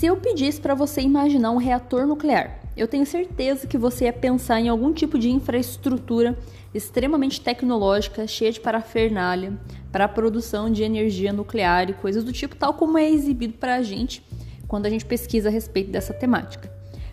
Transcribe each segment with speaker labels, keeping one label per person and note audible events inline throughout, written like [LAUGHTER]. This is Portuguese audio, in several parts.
Speaker 1: Se eu pedisse para você imaginar um reator nuclear, eu tenho certeza que você ia pensar em algum tipo de infraestrutura extremamente tecnológica, cheia de parafernália, para a produção de energia nuclear e coisas do tipo, tal como é exibido para a gente quando a gente pesquisa a respeito dessa temática.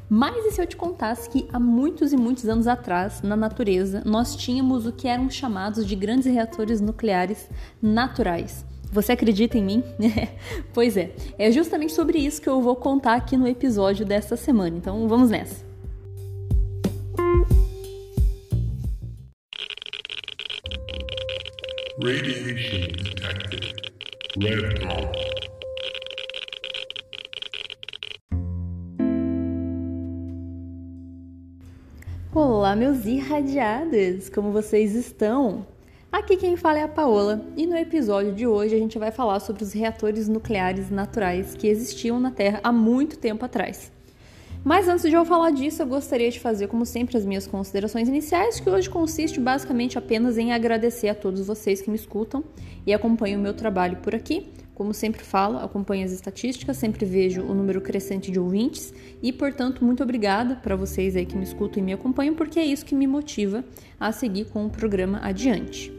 Speaker 1: Mas e se eu te contasse que há muitos e muitos anos atrás, na natureza, nós tínhamos o que eram chamados de grandes reatores nucleares naturais? Você acredita em mim? [LAUGHS] pois é, é justamente sobre isso que eu vou contar aqui no episódio desta semana. Então vamos nessa. Radiation detected. Red dawn. Olá, meus irradiados! Como vocês estão? Aqui quem fala é a Paola e no episódio de hoje a gente vai falar sobre os reatores nucleares naturais que existiam na Terra há muito tempo atrás. Mas antes de eu falar disso, eu gostaria de fazer, como sempre, as minhas considerações iniciais, que hoje consiste basicamente apenas em agradecer a todos vocês que me escutam e acompanham o meu trabalho por aqui. Como sempre falo, acompanho as estatísticas, sempre vejo o número crescente de ouvintes e, portanto, muito obrigada para vocês aí que me escutam e me acompanham, porque é isso que me motiva a seguir com o programa adiante.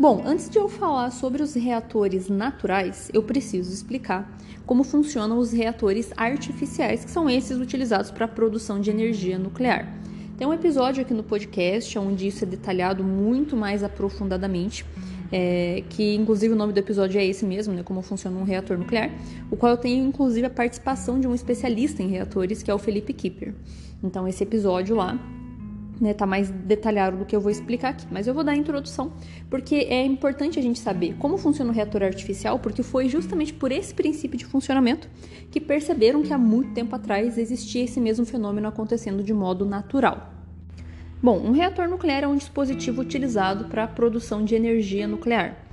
Speaker 1: Bom, antes de eu falar sobre os reatores naturais, eu preciso explicar como funcionam os reatores artificiais, que são esses utilizados para a produção de energia nuclear. Tem um episódio aqui no podcast onde isso é detalhado muito mais aprofundadamente, é, que inclusive o nome do episódio é esse mesmo, né, como funciona um reator nuclear, o qual eu tenho inclusive a participação de um especialista em reatores, que é o Felipe Kipper. Então esse episódio lá né, tá mais detalhado do que eu vou explicar aqui, mas eu vou dar a introdução, porque é importante a gente saber como funciona o reator artificial, porque foi justamente por esse princípio de funcionamento que perceberam que há muito tempo atrás existia esse mesmo fenômeno acontecendo de modo natural. Bom, um reator nuclear é um dispositivo utilizado para a produção de energia nuclear.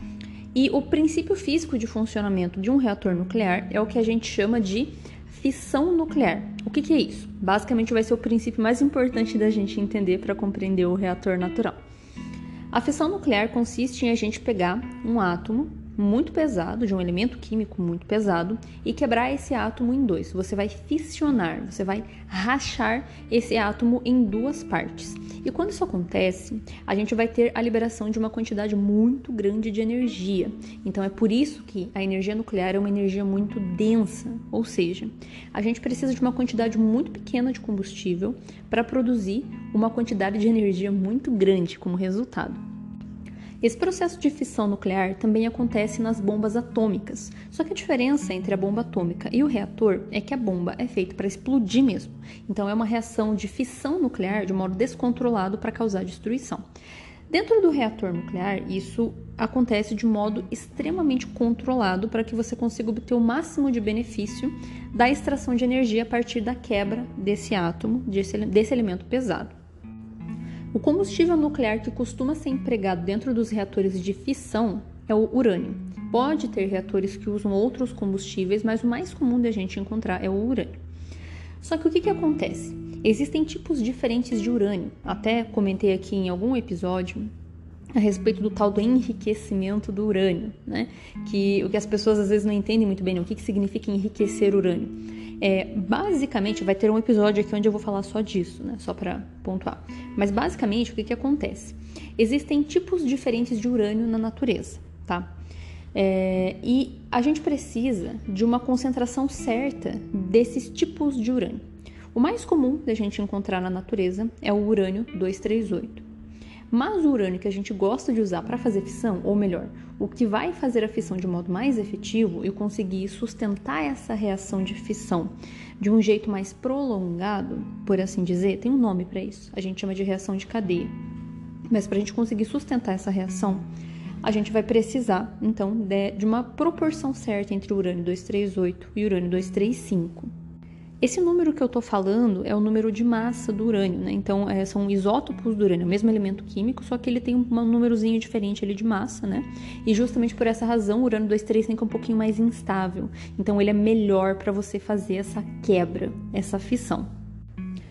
Speaker 1: E o princípio físico de funcionamento de um reator nuclear é o que a gente chama de fissão nuclear. O que, que é isso? Basicamente, vai ser o princípio mais importante da gente entender para compreender o reator natural. A fissão nuclear consiste em a gente pegar um átomo muito pesado, de um elemento químico muito pesado, e quebrar esse átomo em dois. Você vai fissionar, você vai rachar esse átomo em duas partes. E quando isso acontece, a gente vai ter a liberação de uma quantidade muito grande de energia. Então é por isso que a energia nuclear é uma energia muito densa, ou seja, a gente precisa de uma quantidade muito pequena de combustível para produzir uma quantidade de energia muito grande como resultado. Esse processo de fissão nuclear também acontece nas bombas atômicas. Só que a diferença entre a bomba atômica e o reator é que a bomba é feita para explodir mesmo. Então é uma reação de fissão nuclear de modo descontrolado para causar destruição. Dentro do reator nuclear, isso acontece de modo extremamente controlado para que você consiga obter o máximo de benefício da extração de energia a partir da quebra desse átomo, desse, desse elemento pesado. O combustível nuclear que costuma ser empregado dentro dos reatores de fissão é o urânio. Pode ter reatores que usam outros combustíveis, mas o mais comum de a gente encontrar é o urânio. Só que o que, que acontece? Existem tipos diferentes de urânio. Até comentei aqui em algum episódio a respeito do tal do enriquecimento do urânio, né? Que o que as pessoas às vezes não entendem muito bem, né? o que, que significa enriquecer urânio. É, basicamente, vai ter um episódio aqui onde eu vou falar só disso, né? Só para pontuar. Mas basicamente, o que, que acontece? Existem tipos diferentes de urânio na natureza, tá? É, e a gente precisa de uma concentração certa desses tipos de urânio. O mais comum da gente encontrar na natureza é o urânio 238. Mas o urânio que a gente gosta de usar para fazer fissão, ou melhor, o que vai fazer a fissão de modo mais efetivo e conseguir sustentar essa reação de fissão de um jeito mais prolongado, por assim dizer, tem um nome para isso. A gente chama de reação de cadeia. Mas para a gente conseguir sustentar essa reação, a gente vai precisar, então, de uma proporção certa entre o urânio 238 e o urânio 235. Esse número que eu estou falando é o número de massa do urânio, né? Então, é, são isótopos do urânio, é o mesmo elemento químico, só que ele tem um númerozinho diferente ali de massa, né? E justamente por essa razão, o urânio 235 é um pouquinho mais instável. Então, ele é melhor para você fazer essa quebra, essa fissão.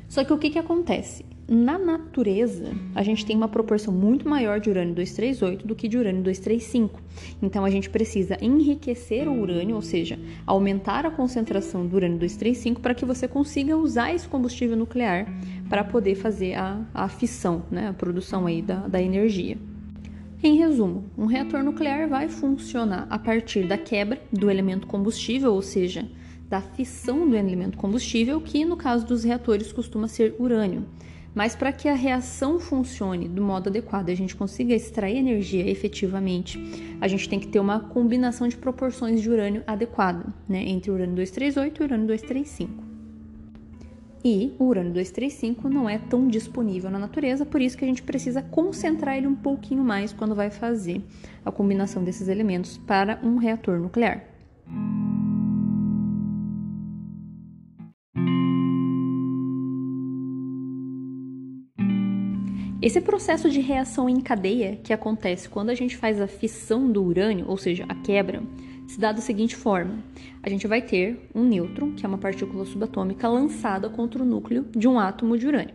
Speaker 1: Só que o que, que acontece? Na natureza, a gente tem uma proporção muito maior de urânio 238 do que de urânio 235. Então, a gente precisa enriquecer o urânio, ou seja, aumentar a concentração do urânio 235 para que você consiga usar esse combustível nuclear para poder fazer a, a fissão, né, a produção aí da, da energia. Em resumo, um reator nuclear vai funcionar a partir da quebra do elemento combustível, ou seja, da fissão do elemento combustível, que no caso dos reatores costuma ser urânio. Mas para que a reação funcione do modo adequado a gente consiga extrair energia efetivamente, a gente tem que ter uma combinação de proporções de urânio adequada, né, entre o urânio 238 e o urânio 235. E o urânio 235 não é tão disponível na natureza, por isso que a gente precisa concentrar ele um pouquinho mais quando vai fazer a combinação desses elementos para um reator nuclear. Esse processo de reação em cadeia que acontece quando a gente faz a fissão do urânio, ou seja, a quebra, se dá da seguinte forma: a gente vai ter um nêutron, que é uma partícula subatômica, lançada contra o núcleo de um átomo de urânio.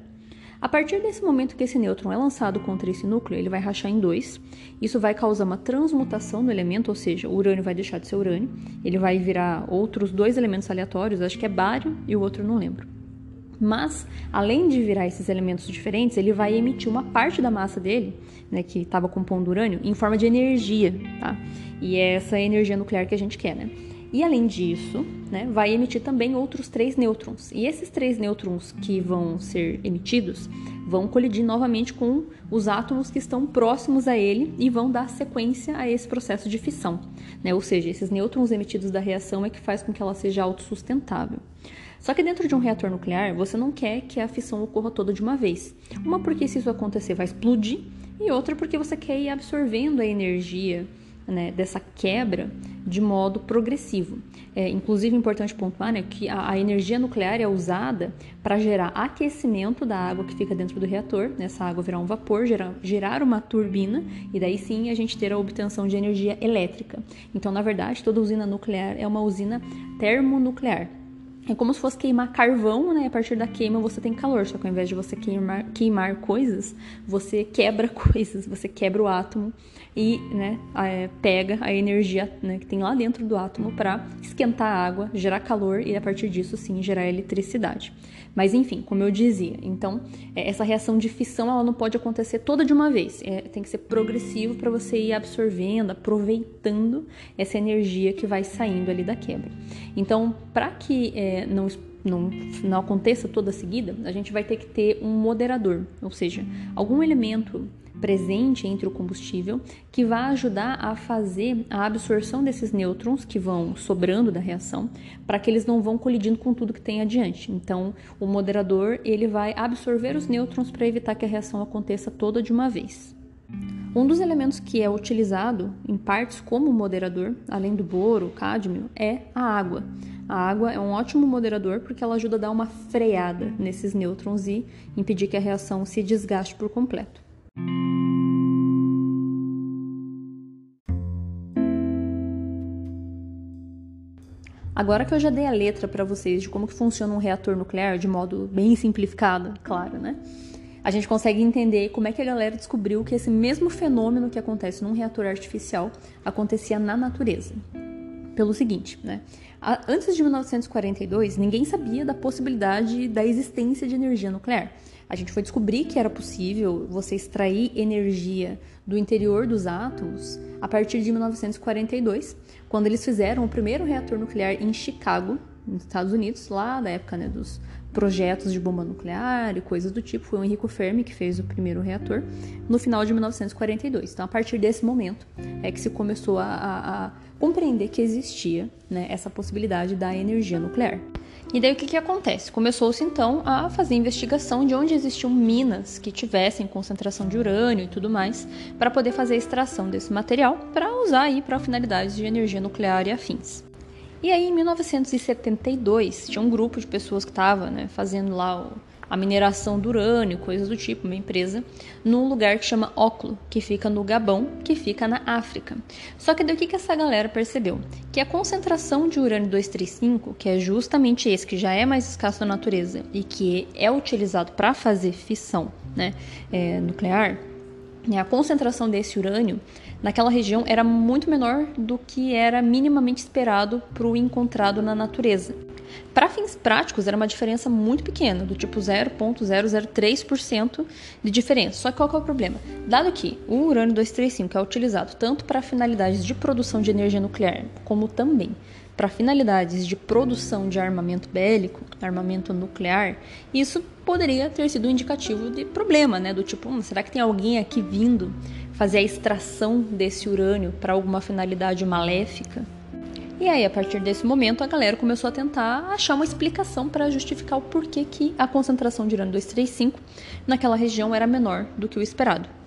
Speaker 1: A partir desse momento que esse nêutron é lançado contra esse núcleo, ele vai rachar em dois. Isso vai causar uma transmutação do elemento, ou seja, o urânio vai deixar de ser urânio, ele vai virar outros dois elementos aleatórios, acho que é bário e o outro não lembro. Mas, além de virar esses elementos diferentes, ele vai emitir uma parte da massa dele, né, que estava compondo urânio, em forma de energia, tá? E é essa energia nuclear que a gente quer, né? E além disso, né, vai emitir também outros três nêutrons. E esses três nêutrons que vão ser emitidos vão colidir novamente com os átomos que estão próximos a ele e vão dar sequência a esse processo de fissão. Né? Ou seja, esses nêutrons emitidos da reação é que faz com que ela seja autossustentável. Só que dentro de um reator nuclear, você não quer que a fissão ocorra toda de uma vez. Uma porque se isso acontecer vai explodir, e outra porque você quer ir absorvendo a energia né, dessa quebra de modo progressivo. É, inclusive, importante pontuar né, que a, a, energia nuclear é usada para gerar aquecimento da água que fica dentro do reator, né, essa água virar um vapor, gerar, gerar uma turbina, e daí sim a gente ter a obtenção de energia elétrica. Então, na verdade, toda usina nuclear é uma usina termonuclear. É como se fosse queimar carvão, né? A partir da queima você tem calor, só que ao invés de você queimar, queimar coisas, você quebra [LAUGHS] coisas, você quebra o átomo e né, é, pega a energia né, que tem lá dentro do átomo para esquentar a água, gerar calor e a partir disso sim gerar eletricidade. Mas enfim, como eu dizia, então é, essa reação de fissão ela não pode acontecer toda de uma vez, é, tem que ser progressivo para você ir absorvendo, aproveitando essa energia que vai saindo ali da quebra. Então, para que não, não, não aconteça toda seguida, a gente vai ter que ter um moderador, ou seja, algum elemento presente entre o combustível que vai ajudar a fazer a absorção desses nêutrons que vão sobrando da reação para que eles não vão colidindo com tudo que tem adiante. Então, o moderador ele vai absorver os nêutrons para evitar que a reação aconteça toda de uma vez. Um dos elementos que é utilizado em partes como moderador, além do boro, cádmio, é a água. A água é um ótimo moderador porque ela ajuda a dar uma freada nesses nêutrons e impedir que a reação se desgaste por completo. Agora que eu já dei a letra para vocês de como que funciona um reator nuclear de modo bem simplificado, claro, né? A gente consegue entender como é que a galera descobriu que esse mesmo fenômeno que acontece num reator artificial acontecia na natureza. Pelo seguinte, né? Antes de 1942, ninguém sabia da possibilidade da existência de energia nuclear. A gente foi descobrir que era possível você extrair energia do interior dos átomos a partir de 1942, quando eles fizeram o primeiro reator nuclear em Chicago, nos Estados Unidos, lá da época né, dos projetos de bomba nuclear e coisas do tipo. Foi o Enrico Fermi que fez o primeiro reator no final de 1942. Então, a partir desse momento é que se começou a, a, a compreender que existia né, essa possibilidade da energia nuclear. E daí o que, que acontece? Começou-se então a fazer investigação de onde existiam minas que tivessem concentração de urânio e tudo mais, para poder fazer a extração desse material para usar aí para finalidades de energia nuclear e afins. E aí, em 1972, tinha um grupo de pessoas que estava né, fazendo lá o a mineração do urânio, coisas do tipo, uma empresa, num lugar que chama Óculo, que fica no Gabão, que fica na África. Só que daí o que, que essa galera percebeu? Que a concentração de urânio 235, que é justamente esse que já é mais escasso na natureza e que é utilizado para fazer fissão né, é, nuclear, a concentração desse urânio naquela região era muito menor do que era minimamente esperado para o encontrado na natureza. Para fins práticos, era uma diferença muito pequena, do tipo 0,003% de diferença. Só que qual que é o problema? Dado que o urânio 235 é utilizado tanto para finalidades de produção de energia nuclear, como também para finalidades de produção de armamento bélico, armamento nuclear, isso poderia ter sido um indicativo de problema, né? Do tipo, hum, será que tem alguém aqui vindo fazer a extração desse urânio para alguma finalidade maléfica? E aí, a partir desse momento, a galera começou a tentar achar uma explicação para justificar o porquê que a concentração de urânio 235 naquela região era menor do que o esperado.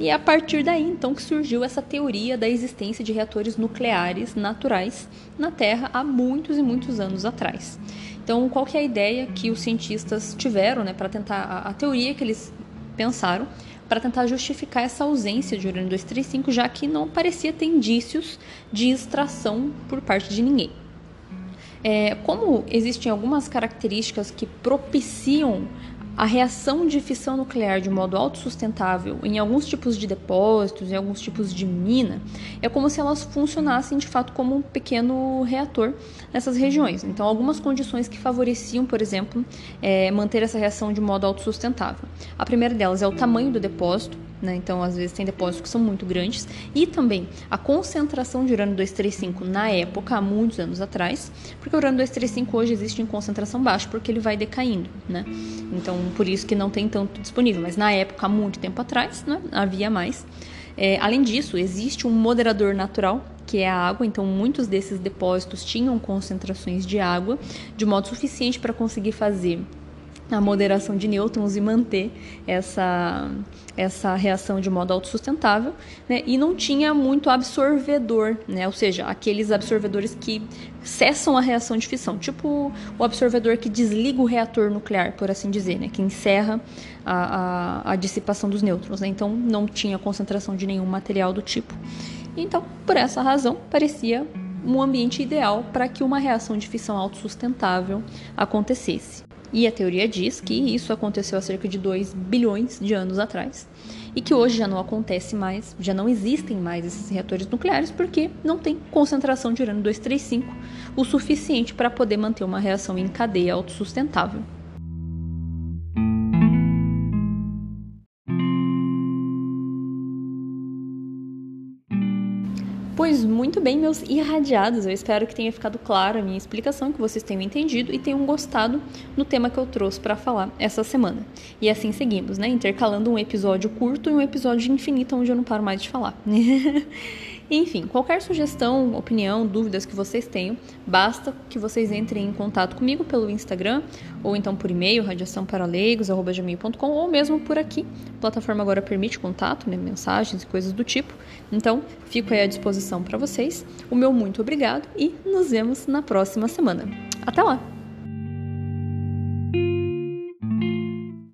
Speaker 1: E é a partir daí, então, que surgiu essa teoria da existência de reatores nucleares naturais na Terra há muitos e muitos anos atrás. Então, qual que é a ideia que os cientistas tiveram, né, para tentar a, a teoria que eles pensaram para tentar justificar essa ausência de urânio 235, já que não parecia ter indícios de extração por parte de ninguém. É, como existem algumas características que propiciam a reação de fissão nuclear de modo autossustentável em alguns tipos de depósitos, em alguns tipos de mina, é como se elas funcionassem de fato como um pequeno reator nessas regiões. Então, algumas condições que favoreciam, por exemplo, é, manter essa reação de modo autossustentável. A primeira delas é o tamanho do depósito, né? Então, às vezes, tem depósitos que são muito grandes. E também a concentração de urânio 235 na época, há muitos anos atrás, porque o urânio 235 hoje existe em concentração baixa, porque ele vai decaindo. Né? Então, por isso que não tem tanto disponível. Mas na época, há muito tempo atrás, né? havia mais. É, além disso, existe um moderador natural, que é a água, então muitos desses depósitos tinham concentrações de água, de modo suficiente para conseguir fazer a moderação de nêutrons e manter essa, essa reação de modo autossustentável, né? e não tinha muito absorvedor, né? ou seja, aqueles absorvedores que cessam a reação de fissão, tipo o absorvedor que desliga o reator nuclear, por assim dizer, né? que encerra a, a, a dissipação dos nêutrons. Né? Então não tinha concentração de nenhum material do tipo. Então, por essa razão, parecia um ambiente ideal para que uma reação de fissão autossustentável acontecesse. E a teoria diz que isso aconteceu há cerca de 2 bilhões de anos atrás e que hoje já não acontece mais, já não existem mais esses reatores nucleares porque não tem concentração de urânio 235 o suficiente para poder manter uma reação em cadeia autossustentável. Muito bem, meus irradiados, eu espero que tenha ficado clara a minha explicação, que vocês tenham entendido e tenham gostado no tema que eu trouxe para falar essa semana. E assim seguimos, né? Intercalando um episódio curto e um episódio infinito onde eu não paro mais de falar. [LAUGHS] Enfim, qualquer sugestão, opinião, dúvidas que vocês tenham, basta que vocês entrem em contato comigo pelo Instagram ou então por e-mail, radiaçãoparaleigos.com ou mesmo por aqui. A plataforma agora permite contato, né, mensagens e coisas do tipo. Então, fico aí à disposição para vocês. O meu muito obrigado e nos vemos na próxima semana. Até lá!